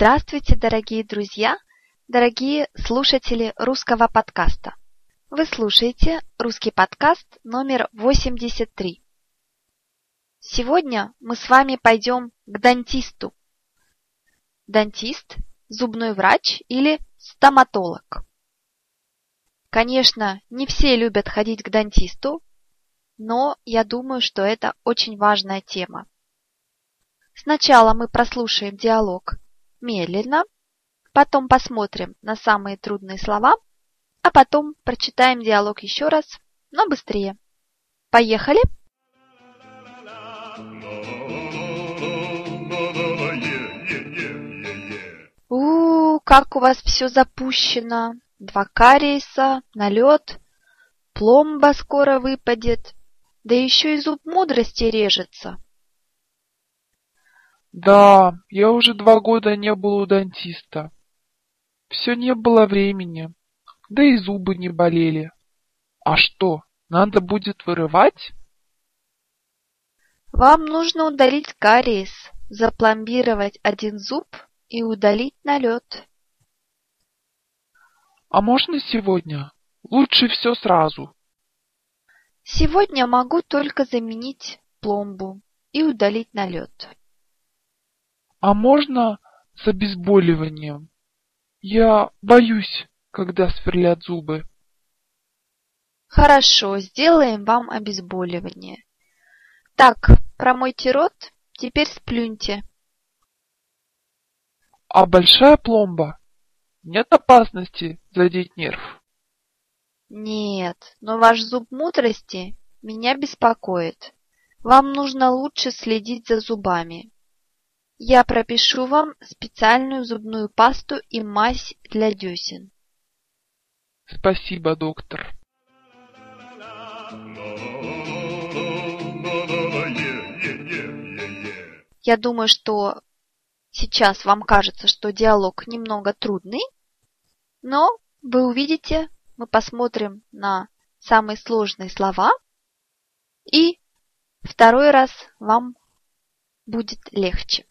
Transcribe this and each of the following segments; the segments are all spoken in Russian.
Здравствуйте, дорогие друзья, дорогие слушатели русского подкаста. Вы слушаете русский подкаст номер 83. Сегодня мы с вами пойдем к дантисту. Дантист, зубной врач или стоматолог. Конечно, не все любят ходить к дантисту, но я думаю, что это очень важная тема. Сначала мы прослушаем диалог медленно, потом посмотрим на самые трудные слова, а потом прочитаем диалог еще раз, но быстрее. Поехали! у как у вас все запущено! Два кариеса, налет, пломба скоро выпадет, да еще и зуб мудрости режется. Да, я уже два года не был у дантиста. Все не было времени, да и зубы не болели. А что, надо будет вырывать? Вам нужно удалить кариес, запломбировать один зуб и удалить налет. А можно сегодня? Лучше все сразу. Сегодня могу только заменить пломбу и удалить налет. А можно с обезболиванием? Я боюсь, когда сверлят зубы. Хорошо, сделаем вам обезболивание. Так, промойте рот, теперь сплюньте. А большая пломба? Нет опасности задеть нерв? Нет, но ваш зуб мудрости меня беспокоит. Вам нужно лучше следить за зубами. Я пропишу вам специальную зубную пасту и мазь для десен. Спасибо, доктор. Я думаю, что сейчас вам кажется, что диалог немного трудный, но вы увидите, мы посмотрим на самые сложные слова, и второй раз вам будет легче.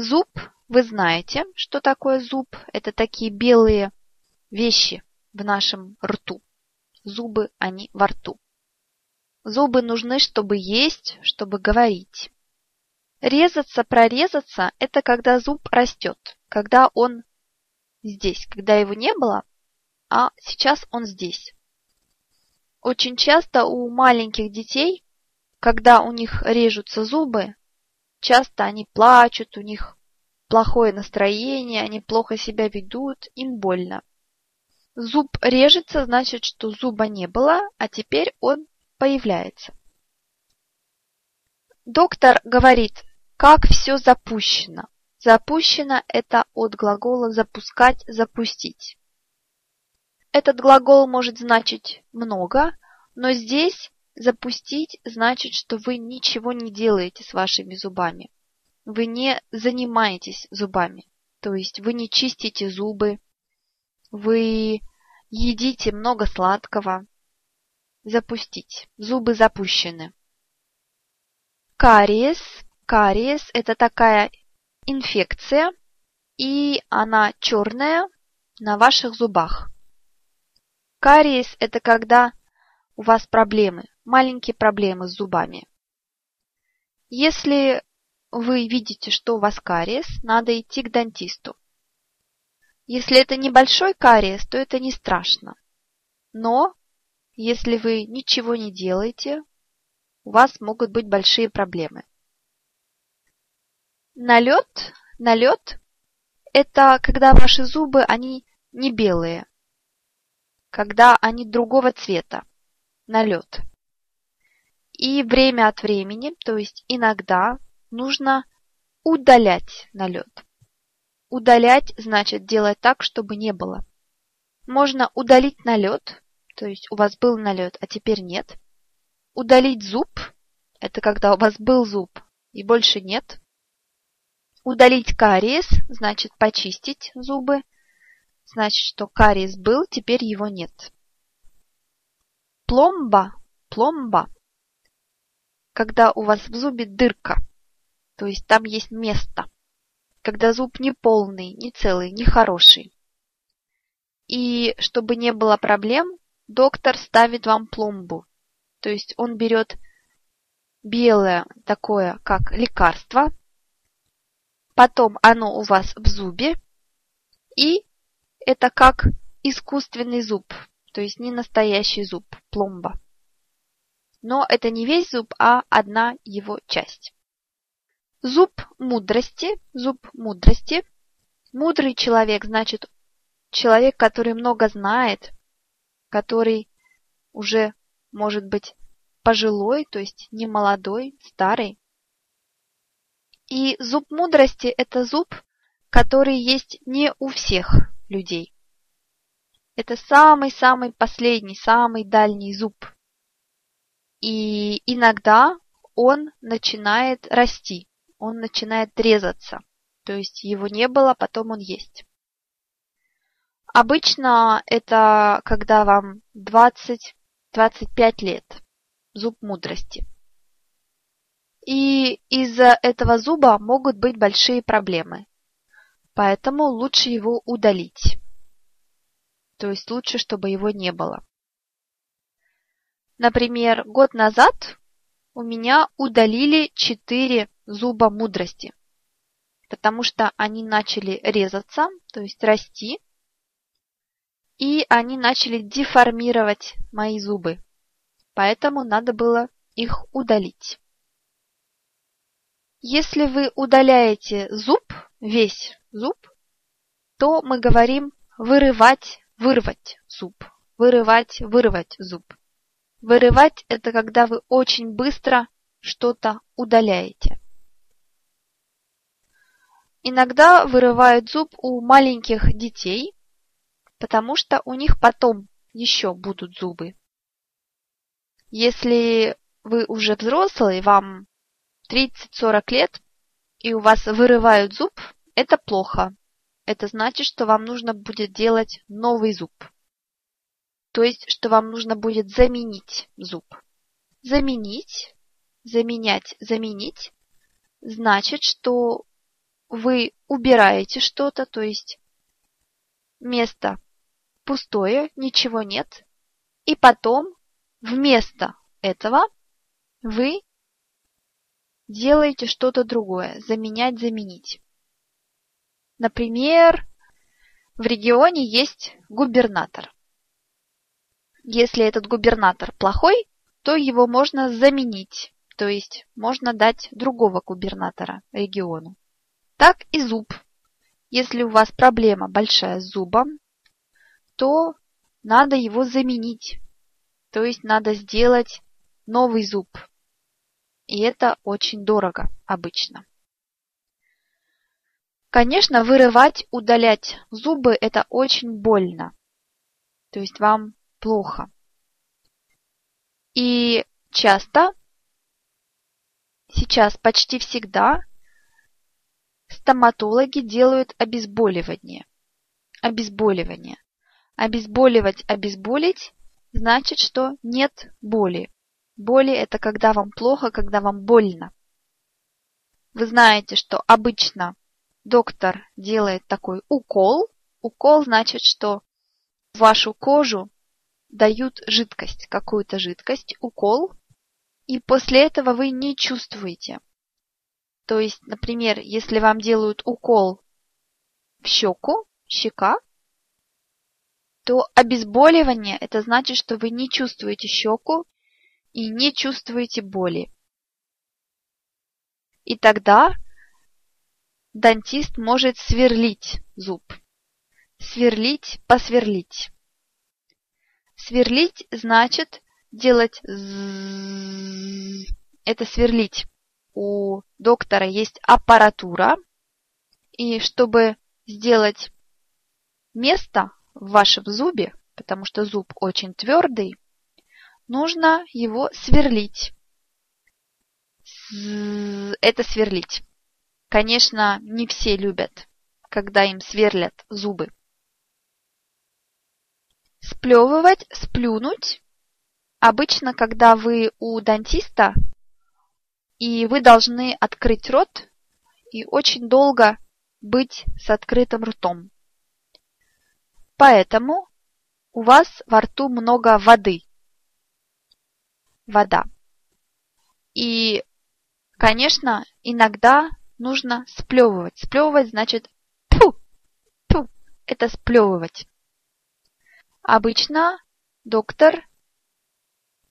Зуб, вы знаете, что такое зуб? Это такие белые вещи в нашем рту. Зубы, они во рту. Зубы нужны, чтобы есть, чтобы говорить. Резаться, прорезаться – это когда зуб растет, когда он здесь, когда его не было, а сейчас он здесь. Очень часто у маленьких детей, когда у них режутся зубы, Часто они плачут, у них плохое настроение, они плохо себя ведут, им больно. Зуб режется, значит, что зуба не было, а теперь он появляется. Доктор говорит, как все запущено. Запущено – это от глагола запускать, запустить. Этот глагол может значить много, но здесь Запустить значит, что вы ничего не делаете с вашими зубами. Вы не занимаетесь зубами. То есть вы не чистите зубы, вы едите много сладкого. Запустить. Зубы запущены. Кариес. Кариес – это такая инфекция, и она черная на ваших зубах. Кариес – это когда у вас проблемы, маленькие проблемы с зубами. Если вы видите, что у вас кариес, надо идти к дантисту. Если это небольшой кариес, то это не страшно. Но если вы ничего не делаете, у вас могут быть большие проблемы. Налет, налет – это когда ваши зубы, они не белые, когда они другого цвета, налет. И время от времени, то есть иногда, нужно удалять налет. Удалять значит делать так, чтобы не было. Можно удалить налет, то есть у вас был налет, а теперь нет. Удалить зуб, это когда у вас был зуб и больше нет. Удалить кариес, значит почистить зубы, значит, что кариес был, теперь его нет. Пломба, пломба когда у вас в зубе дырка, то есть там есть место. когда зуб не полный, не целый, не хороший. И чтобы не было проблем, доктор ставит вам пломбу. То есть он берет белое такое, как лекарство, потом оно у вас в зубе, и это как искусственный зуб, то есть не настоящий зуб, пломба. Но это не весь зуб, а одна его часть. Зуб мудрости, зуб мудрости. Мудрый человек, значит, человек, который много знает, который уже, может быть, пожилой, то есть не молодой, старый. И зуб мудрости – это зуб, который есть не у всех людей. Это самый-самый последний, самый дальний зуб. И иногда он начинает расти, он начинает резаться. То есть его не было, потом он есть. Обычно это когда вам 20-25 лет. Зуб мудрости. И из-за этого зуба могут быть большие проблемы. Поэтому лучше его удалить. То есть лучше, чтобы его не было. Например, год назад у меня удалили 4 зуба мудрости, потому что они начали резаться, то есть расти, и они начали деформировать мои зубы. Поэтому надо было их удалить. Если вы удаляете зуб, весь зуб, то мы говорим вырывать, вырвать зуб. Вырывать, вырвать зуб. Вырывать – это когда вы очень быстро что-то удаляете. Иногда вырывают зуб у маленьких детей, потому что у них потом еще будут зубы. Если вы уже взрослый, вам 30-40 лет, и у вас вырывают зуб, это плохо. Это значит, что вам нужно будет делать новый зуб. То есть, что вам нужно будет заменить зуб. Заменить, заменять, заменить, значит, что вы убираете что-то, то есть место пустое, ничего нет, и потом вместо этого вы делаете что-то другое, заменять, заменить. Например, в регионе есть губернатор. Если этот губернатор плохой, то его можно заменить, то есть можно дать другого губернатора региону. Так и зуб. Если у вас проблема большая с зубом, то надо его заменить. То есть надо сделать новый зуб. И это очень дорого обычно. Конечно, вырывать, удалять зубы – это очень больно. То есть вам плохо. И часто, сейчас почти всегда, стоматологи делают обезболивание. Обезболивание. Обезболивать, обезболить значит, что нет боли. Боли – это когда вам плохо, когда вам больно. Вы знаете, что обычно доктор делает такой укол. Укол значит, что в вашу кожу дают жидкость, какую-то жидкость, укол, и после этого вы не чувствуете. То есть, например, если вам делают укол в щеку, щека, то обезболивание – это значит, что вы не чувствуете щеку и не чувствуете боли. И тогда дантист может сверлить зуб. Сверлить, посверлить. Сверлить значит делать это сверлить. У доктора есть аппаратура, и чтобы сделать место в вашем зубе, потому что зуб очень твердый, нужно его сверлить. Это сверлить. Конечно, не все любят, когда им сверлят зубы. Сплевывать, сплюнуть. Обычно, когда вы у дантиста, и вы должны открыть рот и очень долго быть с открытым ртом. Поэтому у вас во рту много воды. Вода. И, конечно, иногда нужно сплевывать. Сплевывать значит пу, пу, это сплевывать. Обычно доктор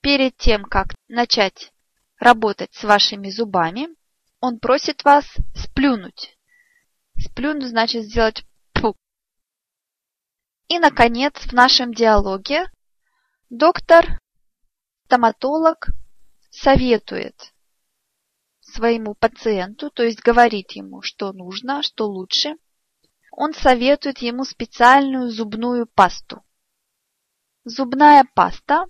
перед тем, как начать работать с вашими зубами, он просит вас сплюнуть. Сплюнуть значит сделать пу. И, наконец, в нашем диалоге доктор, стоматолог советует своему пациенту, то есть говорит ему, что нужно, что лучше. Он советует ему специальную зубную пасту. Зубная паста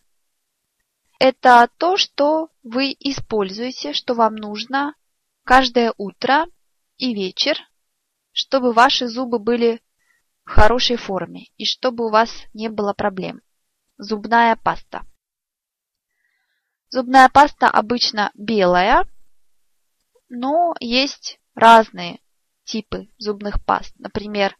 – это то, что вы используете, что вам нужно каждое утро и вечер, чтобы ваши зубы были в хорошей форме и чтобы у вас не было проблем. Зубная паста. Зубная паста обычно белая, но есть разные типы зубных паст. Например,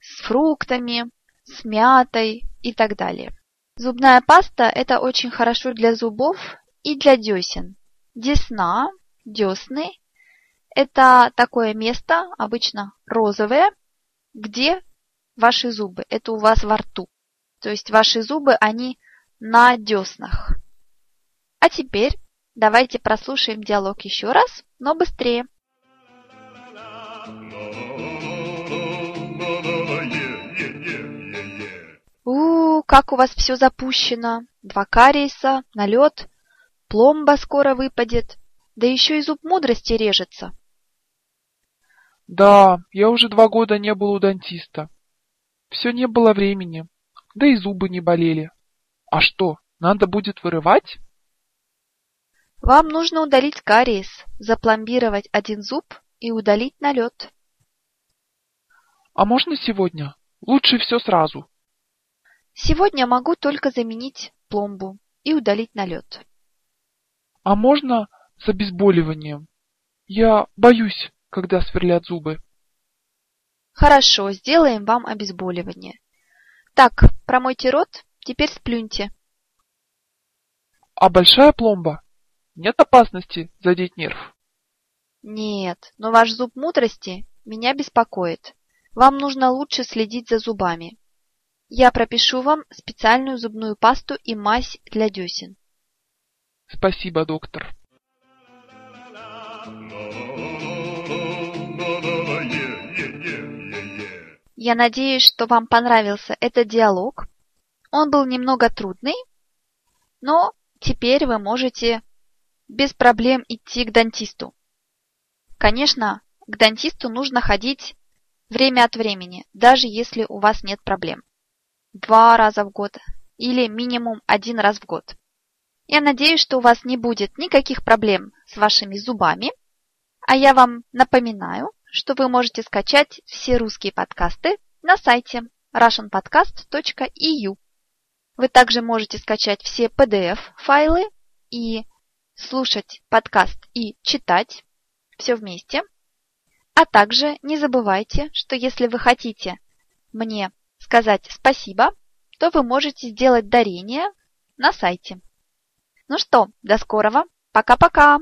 с фруктами, с мятой и так далее. Зубная паста – это очень хорошо для зубов и для десен. Десна, десны – это такое место, обычно розовое, где ваши зубы. Это у вас во рту. То есть ваши зубы, они на деснах. А теперь давайте прослушаем диалог еще раз, но быстрее. Как у вас все запущено. Два кариеса, налет, пломба скоро выпадет, да еще и зуб мудрости режется. Да, я уже два года не был у дантиста. Все не было времени, да и зубы не болели. А что, надо будет вырывать? Вам нужно удалить кариес, запломбировать один зуб и удалить налет. А можно сегодня? Лучше все сразу. Сегодня могу только заменить пломбу и удалить налет. А можно с обезболиванием? Я боюсь, когда сверлят зубы. Хорошо, сделаем вам обезболивание. Так, промойте рот, теперь сплюньте. А большая пломба? Нет опасности задеть нерв? Нет, но ваш зуб мудрости меня беспокоит. Вам нужно лучше следить за зубами. Я пропишу вам специальную зубную пасту и мазь для десен. Спасибо, доктор. Я надеюсь, что вам понравился этот диалог. Он был немного трудный, но теперь вы можете без проблем идти к дантисту. Конечно, к дантисту нужно ходить время от времени, даже если у вас нет проблем. Два раза в год или минимум один раз в год. Я надеюсь, что у вас не будет никаких проблем с вашими зубами, а я вам напоминаю, что вы можете скачать все русские подкасты на сайте russianpodcast.eu. Вы также можете скачать все PDF-файлы и слушать подкаст и читать все вместе. А также не забывайте, что если вы хотите мне сказать спасибо, то вы можете сделать дарение на сайте. Ну что, до скорого. Пока-пока.